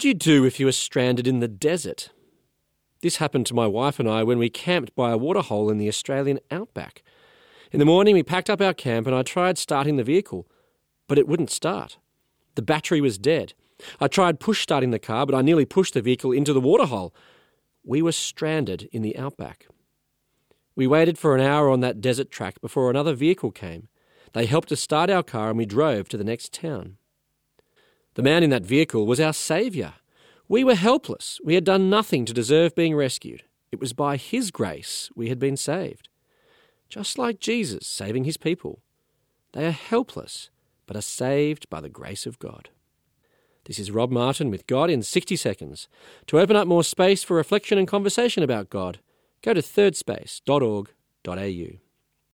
would you do if you were stranded in the desert? This happened to my wife and I when we camped by a waterhole in the Australian outback. In the morning, we packed up our camp and I tried starting the vehicle, but it wouldn't start. The battery was dead. I tried push starting the car, but I nearly pushed the vehicle into the waterhole. We were stranded in the outback. We waited for an hour on that desert track before another vehicle came. They helped us start our car and we drove to the next town. The man in that vehicle was our saviour. We were helpless. We had done nothing to deserve being rescued. It was by his grace we had been saved. Just like Jesus saving his people. They are helpless, but are saved by the grace of God. This is Rob Martin with God in 60 Seconds. To open up more space for reflection and conversation about God, go to thirdspace.org.au.